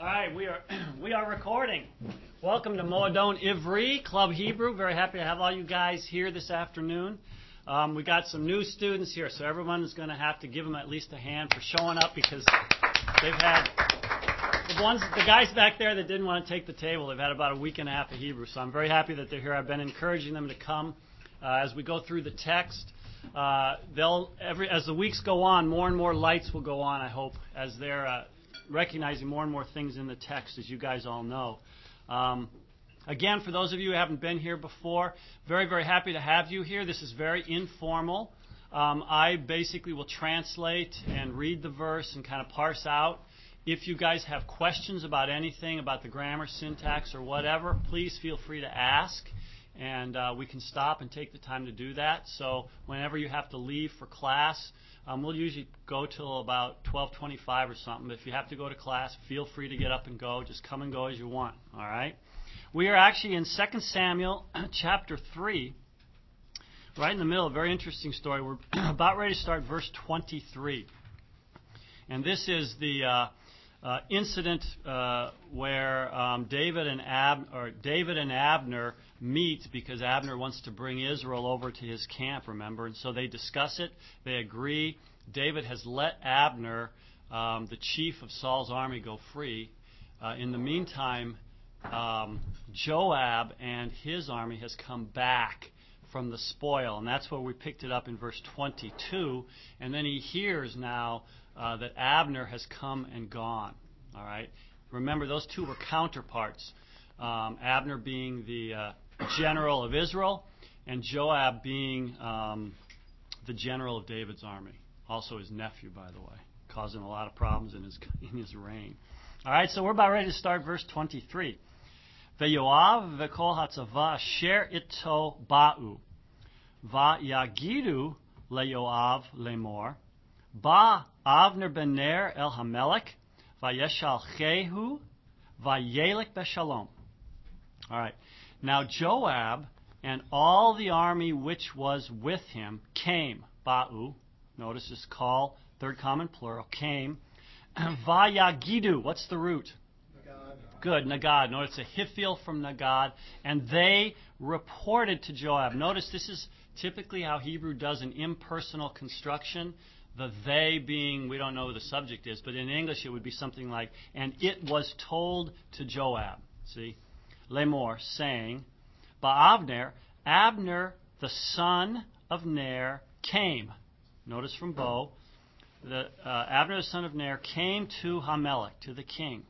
All right, we are we are recording. Welcome to Moadon Ivri Club Hebrew. Very happy to have all you guys here this afternoon. Um, we got some new students here, so everyone is going to have to give them at least a hand for showing up because they've had the ones the guys back there that didn't want to take the table. They've had about a week and a half of Hebrew, so I'm very happy that they're here. I've been encouraging them to come uh, as we go through the text. Uh, they'll every as the weeks go on, more and more lights will go on. I hope as they're uh, recognizing more and more things in the text, as you guys all know. Um, again, for those of you who haven't been here before, very, very happy to have you here. This is very informal. Um, I basically will translate and read the verse and kind of parse out. If you guys have questions about anything, about the grammar, syntax, or whatever, please feel free to ask. And uh, we can stop and take the time to do that. So, whenever you have to leave for class, um, we'll usually go till about 12:25 or something. If you have to go to class, feel free to get up and go. Just come and go as you want. All right. We are actually in 2 Samuel chapter 3, right in the middle. A very interesting story. We're about ready to start verse 23, and this is the uh, uh, incident uh, where um, David and Ab- or David and Abner meet because Abner wants to bring Israel over to his camp. Remember, and so they discuss it. They agree. David has let Abner, um, the chief of Saul's army, go free. Uh, in the meantime, um, Joab and his army has come back from the spoil, and that's where we picked it up in verse 22. And then he hears now uh, that Abner has come and gone. All right. Remember, those two were counterparts. Um, Abner being the uh, general of Israel, and Joab being um, the general of David's army. Also his nephew, by the way, causing a lot of problems in his in his reign. All right, so we're about ready to start verse 23. Ve'yoav ve'kol hatzava asher ito ba'u. Va'yagidu le'yoav lemor. Ba Avner ben Ner el Hamelech. Vayeshal chehu. Vayelek beshalom. All right. Now Joab and all the army which was with him came. Ba'u. Notice this Qal, third common plural, came. Vayagidu. What's the root? Nagad. Good, Nagad. Notice a Hifil from Nagad. And they reported to Joab. Notice this is typically how Hebrew does an impersonal construction. The they being, we don't know who the subject is, but in English it would be something like, and it was told to Joab. See? Lemor, saying, Ba'avner, Abner, Abner the son of Ner, came. Notice from Bo, the, uh, Abner, the son of Ner, came to Hamelech, to the king.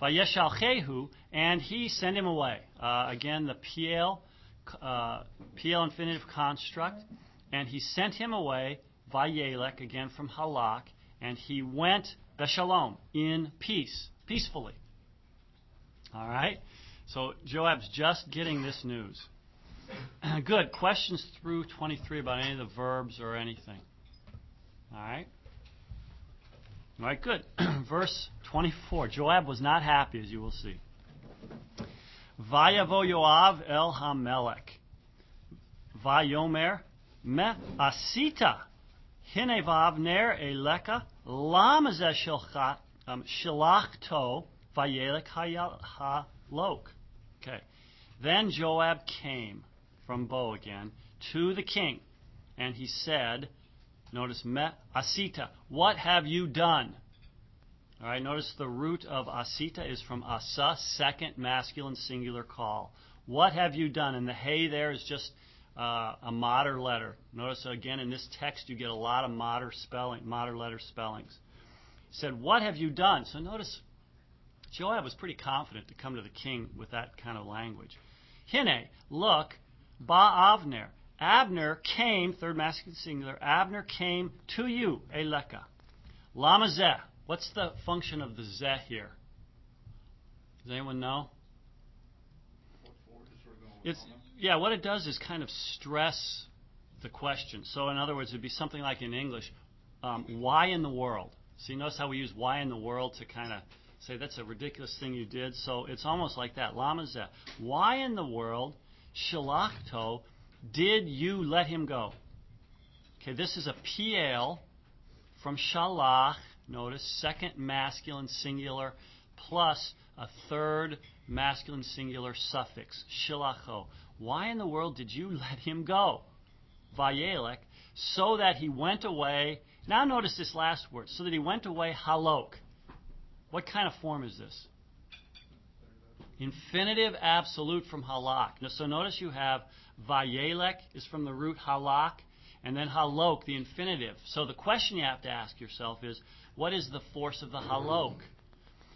Vayeshalchehu, and he sent him away. Uh, again, the Piel, uh, infinitive construct, and he sent him away, Vayelek, again from Halak, and he went Beshalom, in peace, peacefully. All right? So Joab's just getting this news. Good. Questions through 23 about any of the verbs or anything? All right? All right, good. Verse 24. Joab was not happy, as you will see. Vayavo Yoav el Hamelech. Vayomer me asita hine vavner eleka lam shilachto um, vayelek halok. Okay. Then Joab came from Bo again to the king, and he said, Notice asita. What have you done? All right. Notice the root of asita is from asa, second masculine singular Qal. What have you done? And the hey there is just uh, a mater letter. Notice again in this text you get a lot of modern spelling, mater letter spellings. He said, "What have you done?" So notice Joab was pretty confident to come to the king with that kind of language. Hine, look, ba Avner. Abner came, third masculine singular, Abner came to you, Eleka. Lama zeh. What's the function of the zeh here? Does anyone know? It's, yeah, what it does is kind of stress the question. So, in other words, it'd be something like in English, um, why in the world? So, you notice how we use why in the world to kind of say that's a ridiculous thing you did. So it's almost like that. Lama zeh. Why in the world, shalachto, did you let him go? Okay, this is a Piel from shalach. Notice second masculine singular plus a third masculine singular suffix, shilacho. Why in the world did you let him go? Vayelek, so that he went away. Now notice this last word, so that he went away halok. What kind of form is this? Infinitive absolute from halak. So notice you have vayelek is from the root halak, and then halok, the infinitive. So the question you have to ask yourself is, what is the force of the halok?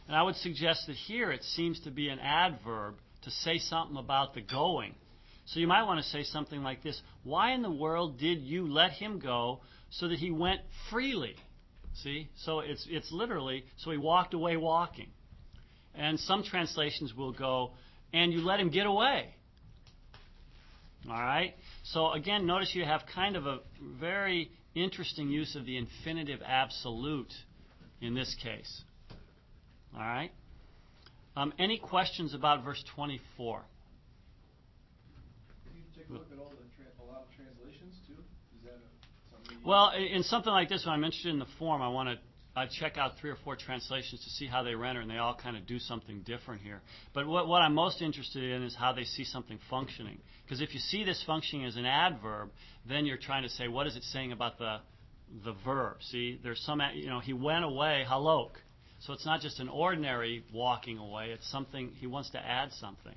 And I would suggest that here it seems to be an adverb to say something about the going. So you might want to say something like this Why in the world did you let him go so that he went freely? See? So it's, it's literally, so he walked away walking. And some translations will go, and you let him get away. All right? So again, notice you have kind of a very interesting use of the infinitive absolute in this case. All right? Um, any questions about verse 24? Can you take a look at all the tra- a lot of translations too? Is that a, something? you- Well, in something like this, when I'm interested in the form, I want to I check out three or four translations to see how they render, and they all kind of do something different here. But what, what I'm most interested in is how they see something functioning. Because if you see this functioning as an adverb, then you're trying to say, what is it saying about the the verb? See, there's some, you know, he went away, halok. So it's not just an ordinary walking away. It's something he wants to add something.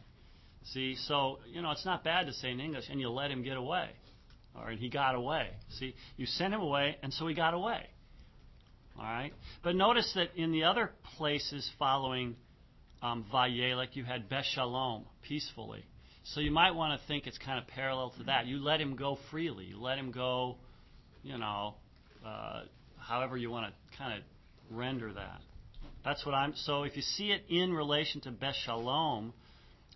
See, so you know, it's not bad to say in English, and you let him get away, or he got away. See, you sent him away, and so he got away. All right? But notice that in the other places following um, Vayelek, you had Beshalom, peacefully. So you might want to think it's kind of parallel to that. You let him go freely. You let him go, you know, uh, however you want to kind of render that. That's what I'm. So if you see it in relation to Beshalom,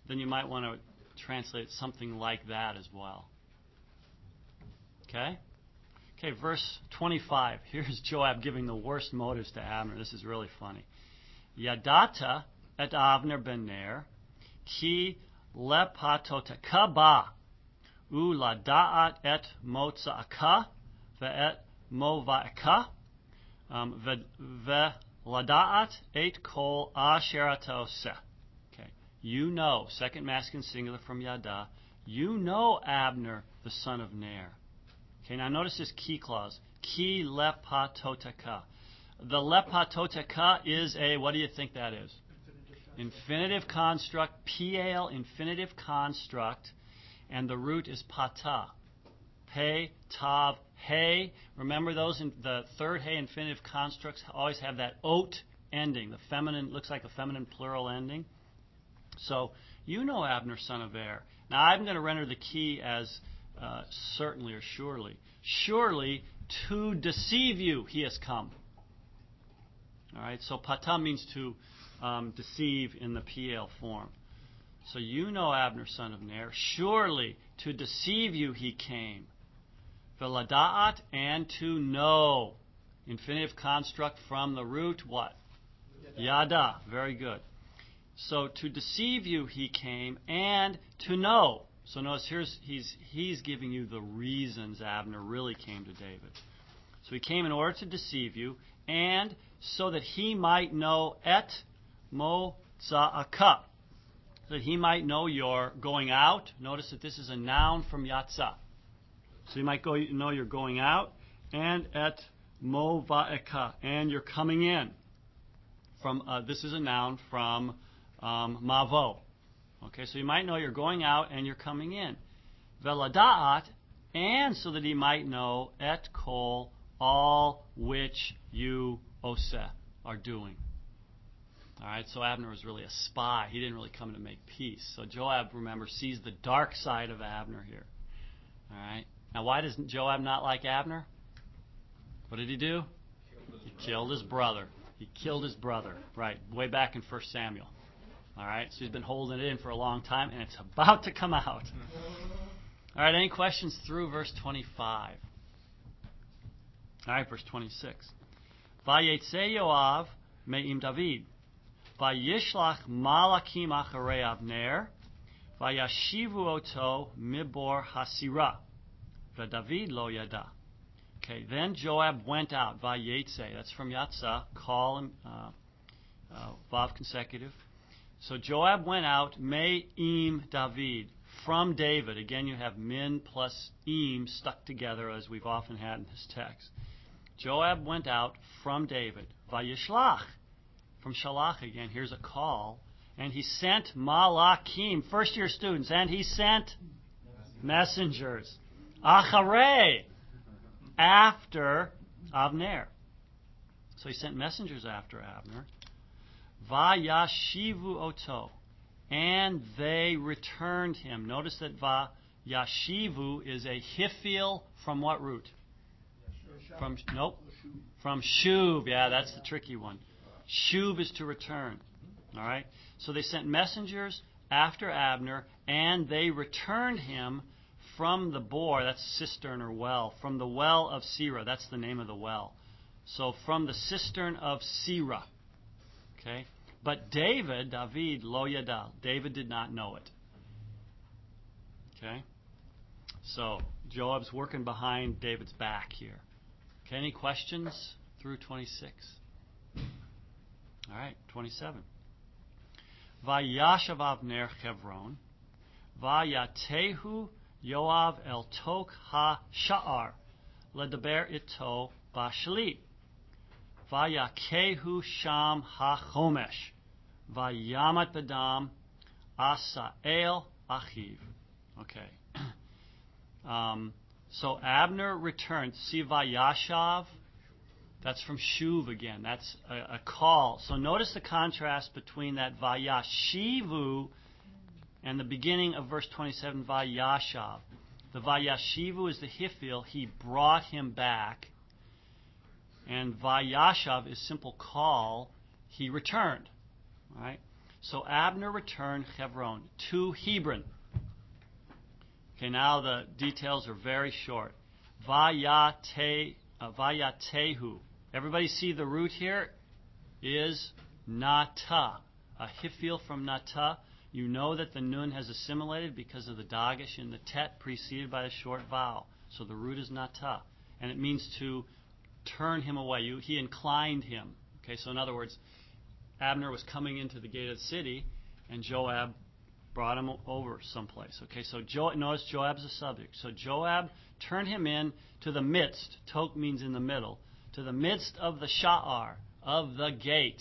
then you might want to translate something like that as well. Okay? Okay, verse 25. Here's Joab giving the worst motives to Abner. This is really funny. Yadata et Avner ben Ner, ki lepatoteka ba, u lada'at et motza'aka, ve'et um, ve'lada'at et kol asherata Okay, you know, second masculine singular from Yada, you know Abner, the son of Ner. Okay, now notice this key clause. Ki lepatoteka. The lepatoteka is a, what do you think that is? Infinitive construct, Piel infinitive construct, and the root is pata. Pe, tav, he. Remember those in the third he infinitive constructs always have that ot ending. The feminine looks like a feminine plural ending. So you know Abner, son of Er. Now I'm going to render the key as uh, certainly or surely. Surely to deceive you he has come. All right, so pata means to um, deceive in the Piel form. So you know Abner, son of Ner. Surely to deceive you he came. Velada'at and to know. Infinitive construct from the root what? Yada. Very good. So to deceive you he came and to know. So notice here's he's he's giving you the reasons Abner really came to David. So he came in order to deceive you, and so that he might know et motza'aka, so that he might know your going out. Notice that this is a noun from yatsa. So you might go know you're going out, and et mova'eka, and you're coming in. From uh, this is a noun from um, mavo. Okay, so you might know you're going out and you're coming in. Velada'at, and so that he might know et kol, all which you, oseh, are doing. All right, so Abner was really a spy. He didn't really come to make peace. So Joab, remember, sees the dark side of Abner here. All right. Now, why doesn't Joab not like Abner? What did he do? He killed his brother. He killed his brother. Right, way back in 1 Samuel. All right, so he's been holding it in for a long time, and it's about to come out. All right, any questions through verse 25? All right, verse 26. Vayetze Yoav me'im David. Vayishlach malakim acharei Avner. Vayashivu oto mibor hasira. V'David lo yada. Okay, then Joab went out. Vayetze. That's from Yatzah. Call him. Uh, uh, Vav consecutive. So Joab went out, Me'im David, from David. Again, you have min plus im stuck together, as we've often had in this text. Joab went out from David. Vayishlach. From Shalach again, here's a Qal. And he sent Malakim, first year students, and he sent messengers. Achare, after Avner. So he sent messengers after Abner. Vayashivu oto. And they returned him. Notice that Vayashivu is a hifil from what root? From nope. From shuv. Yeah, that's the tricky one. Shuv is to return. All right. So they sent messengers after Abner, and they returned him from the bore. That's cistern or well. From the well of Sirah. That's the name of the well. So from the cistern of Sirah. Okay. But David, David, lo yadal. David did not know it. Okay. So Joab's working behind David's back here. Okay, any questions through 26? All right, 27. Vayashav Avner Chevron, Vayatehu Yoav el tok ha sha'ar, ledaber ito bashli. Vayakehu sham ha chomesh, vayamat bedam asael achiv. Okay. Um, so Abner returned. See Vayashav? That's from Shuv again. That's a, a, Qal. So notice the contrast between that Vayashivu and the beginning of verse 27, Vayashav. The Vayashivu is the Hifil. He brought him back. And Vayashav is simple Qal. He returned. Right? So Abner returned Hebron to Hebron. Okay, now the details are very short. Vayate, uh, vayatehu. Everybody see the root here is nata. A hifil from nata. You know that the nun has assimilated because of the dagish in the tet preceded by the short vowel. So the root is nata. And it means to turn him away. You, he inclined him. Okay, so in other words, Abner was coming into the gate of the city, and Joab brought him over someplace. Okay, so jo- notice Joab's a subject. So Joab turned him in to the midst. Tok means in the middle. To the midst of the sha'ar, of the gate.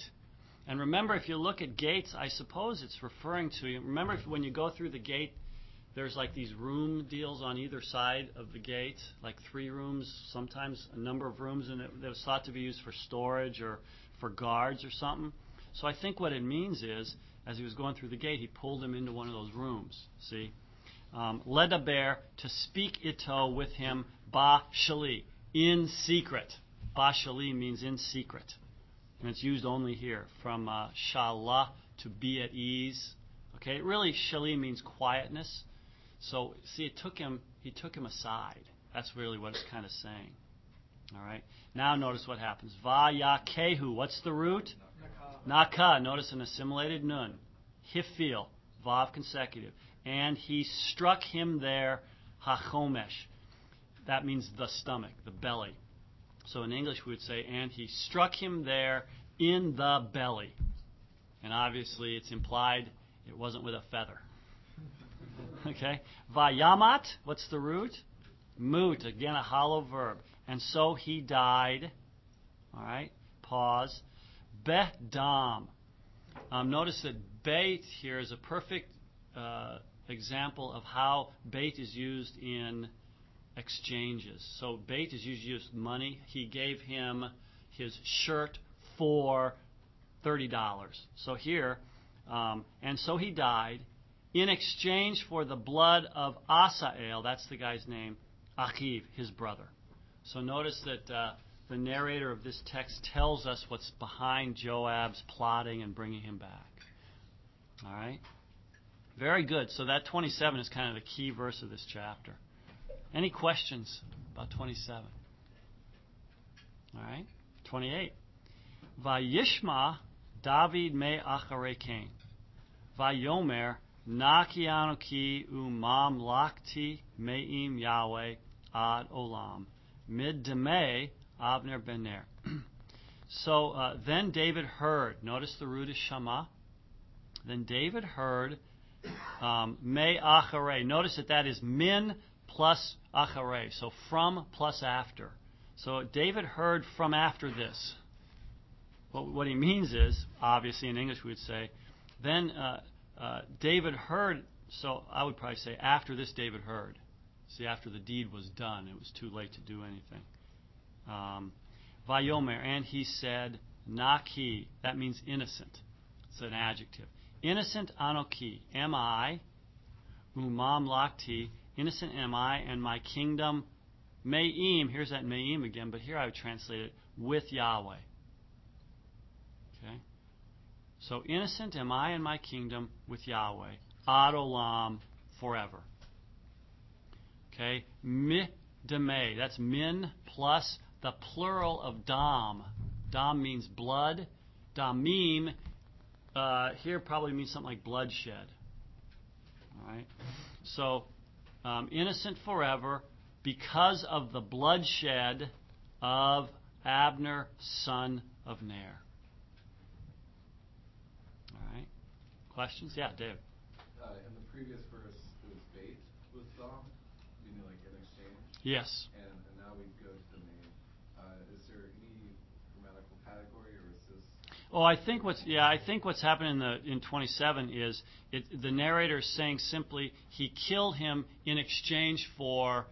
And remember, if you look at gates, I suppose it's referring to. Remember, if, when you go through the gate, there's like these room deals on either side of the gate, like three rooms, sometimes a number of rooms, and it, it was thought to be used for storage or for guards or something. So I think what it means is as he was going through the gate, he pulled him into one of those rooms. See? Um, ledaber to speak ito with him, ba shali, in secret. Ba shali means in secret. And it's used only here, from uh, to be at ease. Okay, really, shali means quietness. So, see, it took him, he took him aside. That's really what it's kind of saying. All right. Now notice what happens. Vayakehu. What's the root? Naka, notice an assimilated nun. Hifil, vav consecutive. And he struck him there, hachomesh. That means the stomach, the belly. So in English we would say, and he struck him there in the belly. And obviously it's implied it wasn't with a feather. Okay? Vayamat, what's the root? Mut, again a hollow verb. And so he died. All right? Pause. Behdam. Um, notice that bait here is a perfect uh, example of how bait is used in exchanges. So bait is usually used money. He gave him his shirt for thirty dollars. So here, um, and so he died in exchange for the blood of Asael. That's the guy's name. Achiv, his brother. So notice that. Uh, the narrator of this text tells us what's behind Joab's plotting and bringing him back. All right? Very good. So that 27 is kind of the key verse of this chapter. Any questions about 27? All right? 28. Vayishma David me acharei Cain. Vayomer nakianu ki umam lakti me'im Yahweh ad olam. Mid demei Avner ben Ner. So uh, then David heard. Notice the root is shama. Then David heard um, me achare. Notice that that is min plus achare. So from plus after. So David heard from after this. What, what he means is, obviously in English we would say, then uh, uh, David heard. So I would probably say after this David heard. See, after the deed was done, it was too late to do anything. Um, Vayomer, and he said, Naki, that means innocent. It's an adjective. Innocent anoki, am I, umam lakti, innocent am I, and my kingdom, me'im, here's that me'im again, but here I would translate it, with Yahweh. So innocent am I in my kingdom with Yahweh, ad olam, forever. Okay? Mi deme, that's min plus the plural of dam. Dam means blood. Damim uh, here probably means something like bloodshed. All right? So, um, innocent forever because of the bloodshed of Abner, son of Ner. All right? Questions? Yeah, Dave. Uh, in the previous verse, it was bait with dom, meaning like in exchange. Yes. And, and now we go to the main. Uh, is there any grammatical category, or is this? Oh, I think what's yeah, I think what's happening in the in 27 is it, the narrator is saying simply he killed him in exchange for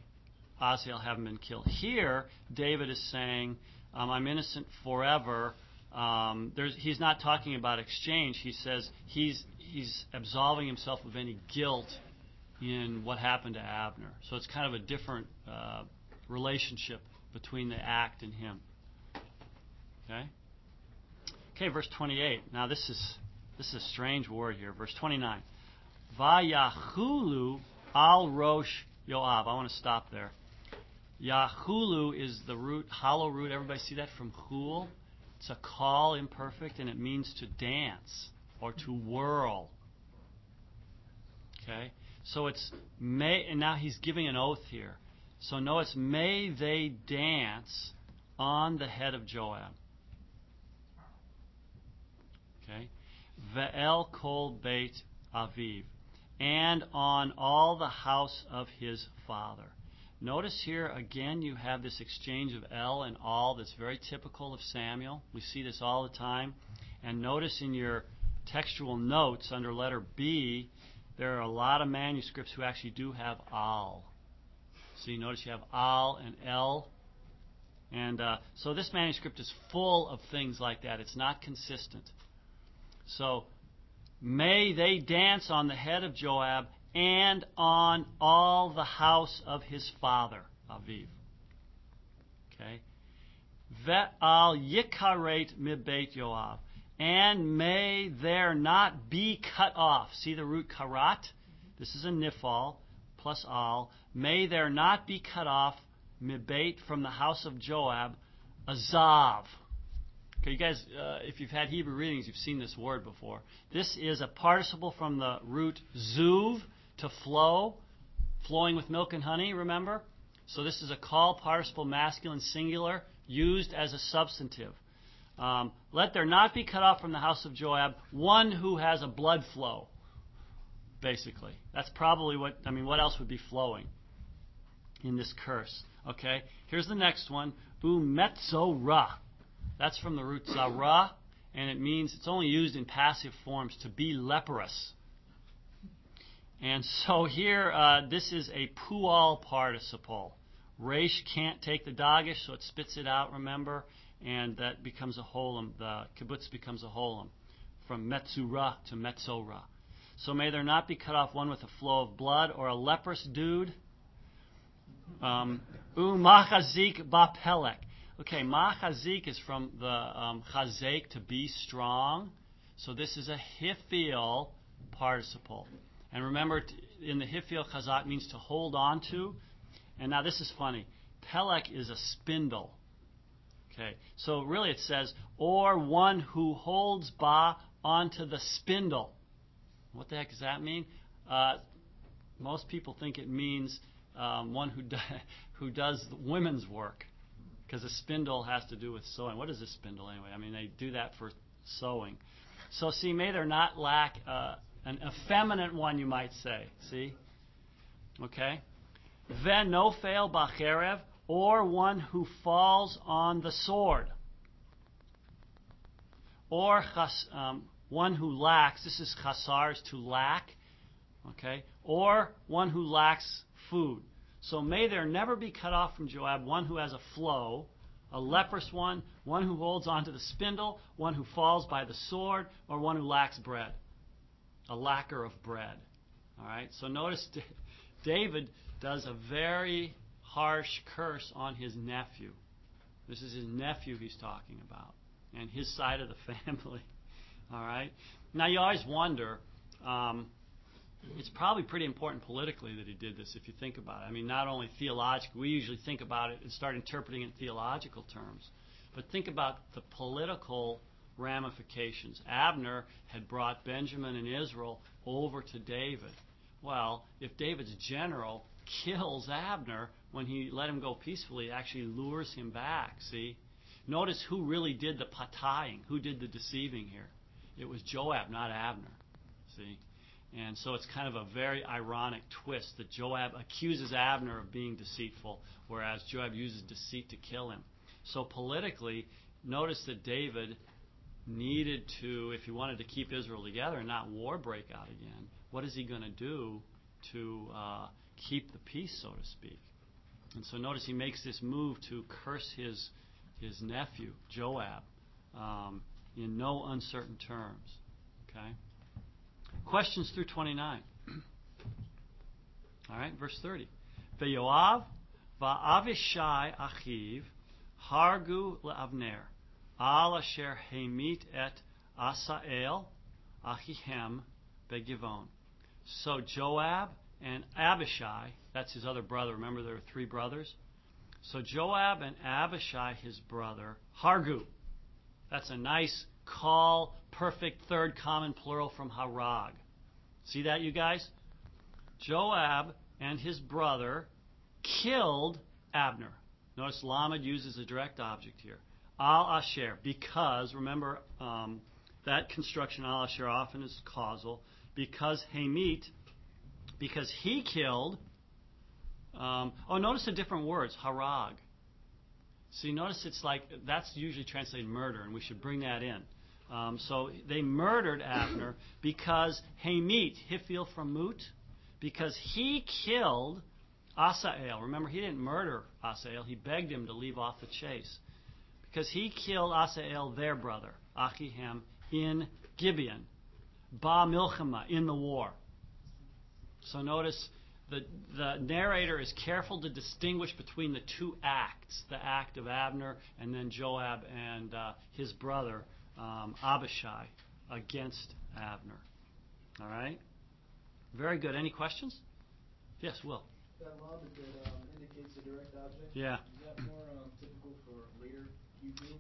Asahel having been killed. Here, David is saying um, I'm innocent forever. Um, he's not talking about exchange. He says he's he's absolving himself of any guilt in what happened to Abner. So it's kind of a different uh, relationship between the act and him. Okay. Okay, verse 28. Now this is this is a strange word here. Verse 29. Vayachulu al rosh Yoav. I want to stop there. Yahulu is the root, hollow root. Everybody see that from hul? It's a Qal imperfect, and it means to dance or to whirl. Okay? So it's may, and now he's giving an oath here. So no, it's may they dance on the head of Joab. Okay? Ve'el kol beit aviv. And on all the house of his father. Notice here again you have this exchange of El and all that's very typical of Samuel. We see this all the time. And notice in your textual notes under letter B, there are a lot of manuscripts who actually do have Al. So you notice you have Al and El. And uh, so this manuscript is full of things like that. It's not consistent. So, may they dance on the head of Joab and on all the house of his father, Aviv. Okay? Ve'al yikaret mibeit Joab. And may there not be cut off. See the root karat? This is a nifal plus al. May there not be cut off mibeit from the house of Joab, azav. Okay, you guys, uh, if you've had Hebrew readings, you've seen this word before. This is a participle from the root zuv, to flow, flowing with milk and honey, remember? So this is a Qal participle masculine singular used as a substantive. Um, let there not be cut off from the house of Joab one who has a blood flow, basically. That's probably what, I mean, what else would be flowing in this curse? Okay, here's the next one. Umetzora. That's from the root zara, and it means it's only used in passive forms to be leprous. And so here, uh, this is a pual participle. Resh can't take the dagish, so it spits it out, remember? And that becomes a holum. The kibbutz becomes a holum. From metzura to metzora. So may there not be cut off one with a flow of blood or a leprous dude. Um, machazik bapelek. Okay, machazik is from the um, chazek, to be strong. So this is a hiphil participle. And remember, in the Hifil Chazak means to hold on to. And now this is funny. Pelek is a spindle. Okay, so really it says, or one who holds ba onto the spindle. What the heck does that mean? Uh, most people think it means um, one who, do, who does women's work. because a spindle has to do with sewing. What is a spindle anyway? I mean, they do that for sewing. So see, may there not lack uh, an effeminate one, you might say. See? Okay? Then nofel bacherev, or one who falls on the sword. Or um, one who lacks, this is chasar, is to lack. Okay? Or one who lacks food. So may there never be cut off from Joab one who has a flow, a leprous one, one who holds onto the spindle, one who falls by the sword, or one who lacks bread. A lacker of bread. All right? So notice David does a very harsh curse on his nephew. This is his nephew he's talking about, and his side of the family. All right? Now, you always wonder. Um, it's probably pretty important politically that he did this if you think about it. I mean, not only theologically, we usually think about it and start interpreting it in theological terms, but think about the political ramifications. Abner had brought Benjamin and Israel over to David. Well, if David's general kills Abner when he let him go peacefully, actually lures him back, see? Notice who really did the pataying, who did the deceiving here. It was Joab, not Abner, see? And so it's kind of a very ironic twist that Joab accuses Abner of being deceitful, whereas Joab uses deceit to kill him. So politically, notice that David needed to, if he wanted to keep Israel together and not war break out again, what is he going to do to uh, keep the peace, so to speak? And so notice he makes this move to curse his his nephew Joab um, in no uncertain terms. Okay. Questions through 29. All right, verse 30. Ve'yoav va'avishai achiv hargu le'avner al asher hemit et Asael achihem begivon. So Joab and Abishai, that's his other brother. Remember, there are three brothers. So Joab and Abishai, his brother, Hargu. That's a nice Qal, perfect third common plural from Harag. See that, you guys? Joab and his brother killed Abner. Notice Lamed uses a direct object here. Al Asher, because, remember, um, that construction, Al Asher, often is causal. Because Hamit, because he killed. Um, oh, notice the different words. Harag. See, notice it's like that's usually translated murder, and we should bring that in. Um, so they murdered Abner because Hamit, Hiphil from Mut, because he killed Asael. Remember, he didn't murder Asael. He begged him to leave off the chase. Because he killed Asael, their brother, Achihem, in Gibeon. Ba Milchama, in the war. So notice the, the narrator is careful to distinguish between the two acts the act of Abner and then Joab and uh, his brother um, Abishai against Abner. All right? Very good. Any questions? Yes, Will. That law that um, indicates a direct object. Yeah. Is that more um, typical for later?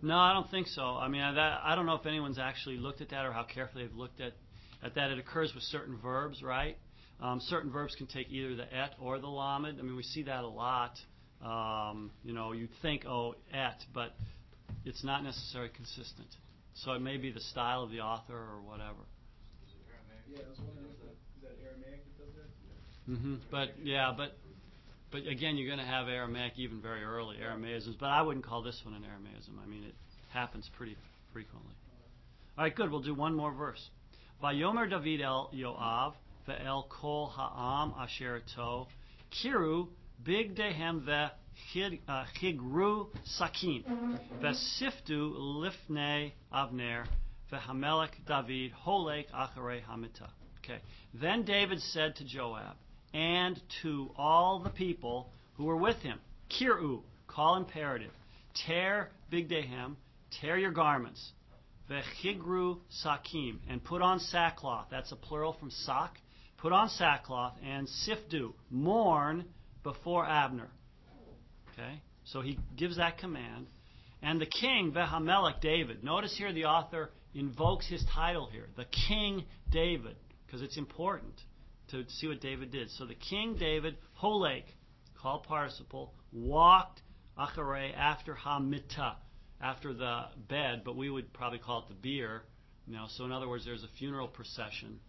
No, I don't think so. I mean, that, I don't know if anyone's actually looked at that or how carefully they've looked at, at that. It occurs with certain verbs, right? Um, certain verbs can take either the et or the lamed. I mean, we see that a lot. Um, you know, you'd think, oh, et, but it's not necessarily consistent. So it may be the style of the author or whatever. Yeah, I was wondering if that, is that Aramaic that does that? hmm But yeah, but but again, you're going to have Aramaic even very early Aramaisms. But I wouldn't call this one an Aramaism. I mean, it happens pretty frequently. All right, good. We'll do one more verse. Vayomer David el Yoav ve'el kol ha'am asher to kiru big dehem ve uh, chigru sakin ve'siftu lifnei avner ve'hamelech David holek acharei hamita. Okay. Then David said to Joab and to all the people who were with him, kiru, Qal imperative, tear big dehem, tear your garments, vechigru sakim, and put on sackcloth. That's a plural from sak. Put on sackcloth and sifdu, mourn before Abner. Okay? So he gives that command. And the king, Vehamelech David. Notice here the author invokes his title here, the King David, because it's important to see what David did. So the King David, Holek, called participle, walked acharei, after hamita, after the bed, but we would probably call it the bier. You know, so in other words, there's a funeral procession.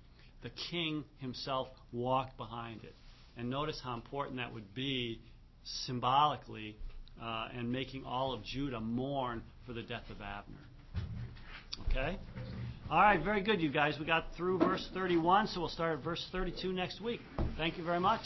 The king himself walked behind it. And notice how important that would be symbolically uh, and making all of Judah mourn for the death of Abner. Okay? All right, very good, you guys. We got through verse 31, so we'll start at verse 32 next week. Thank you very much.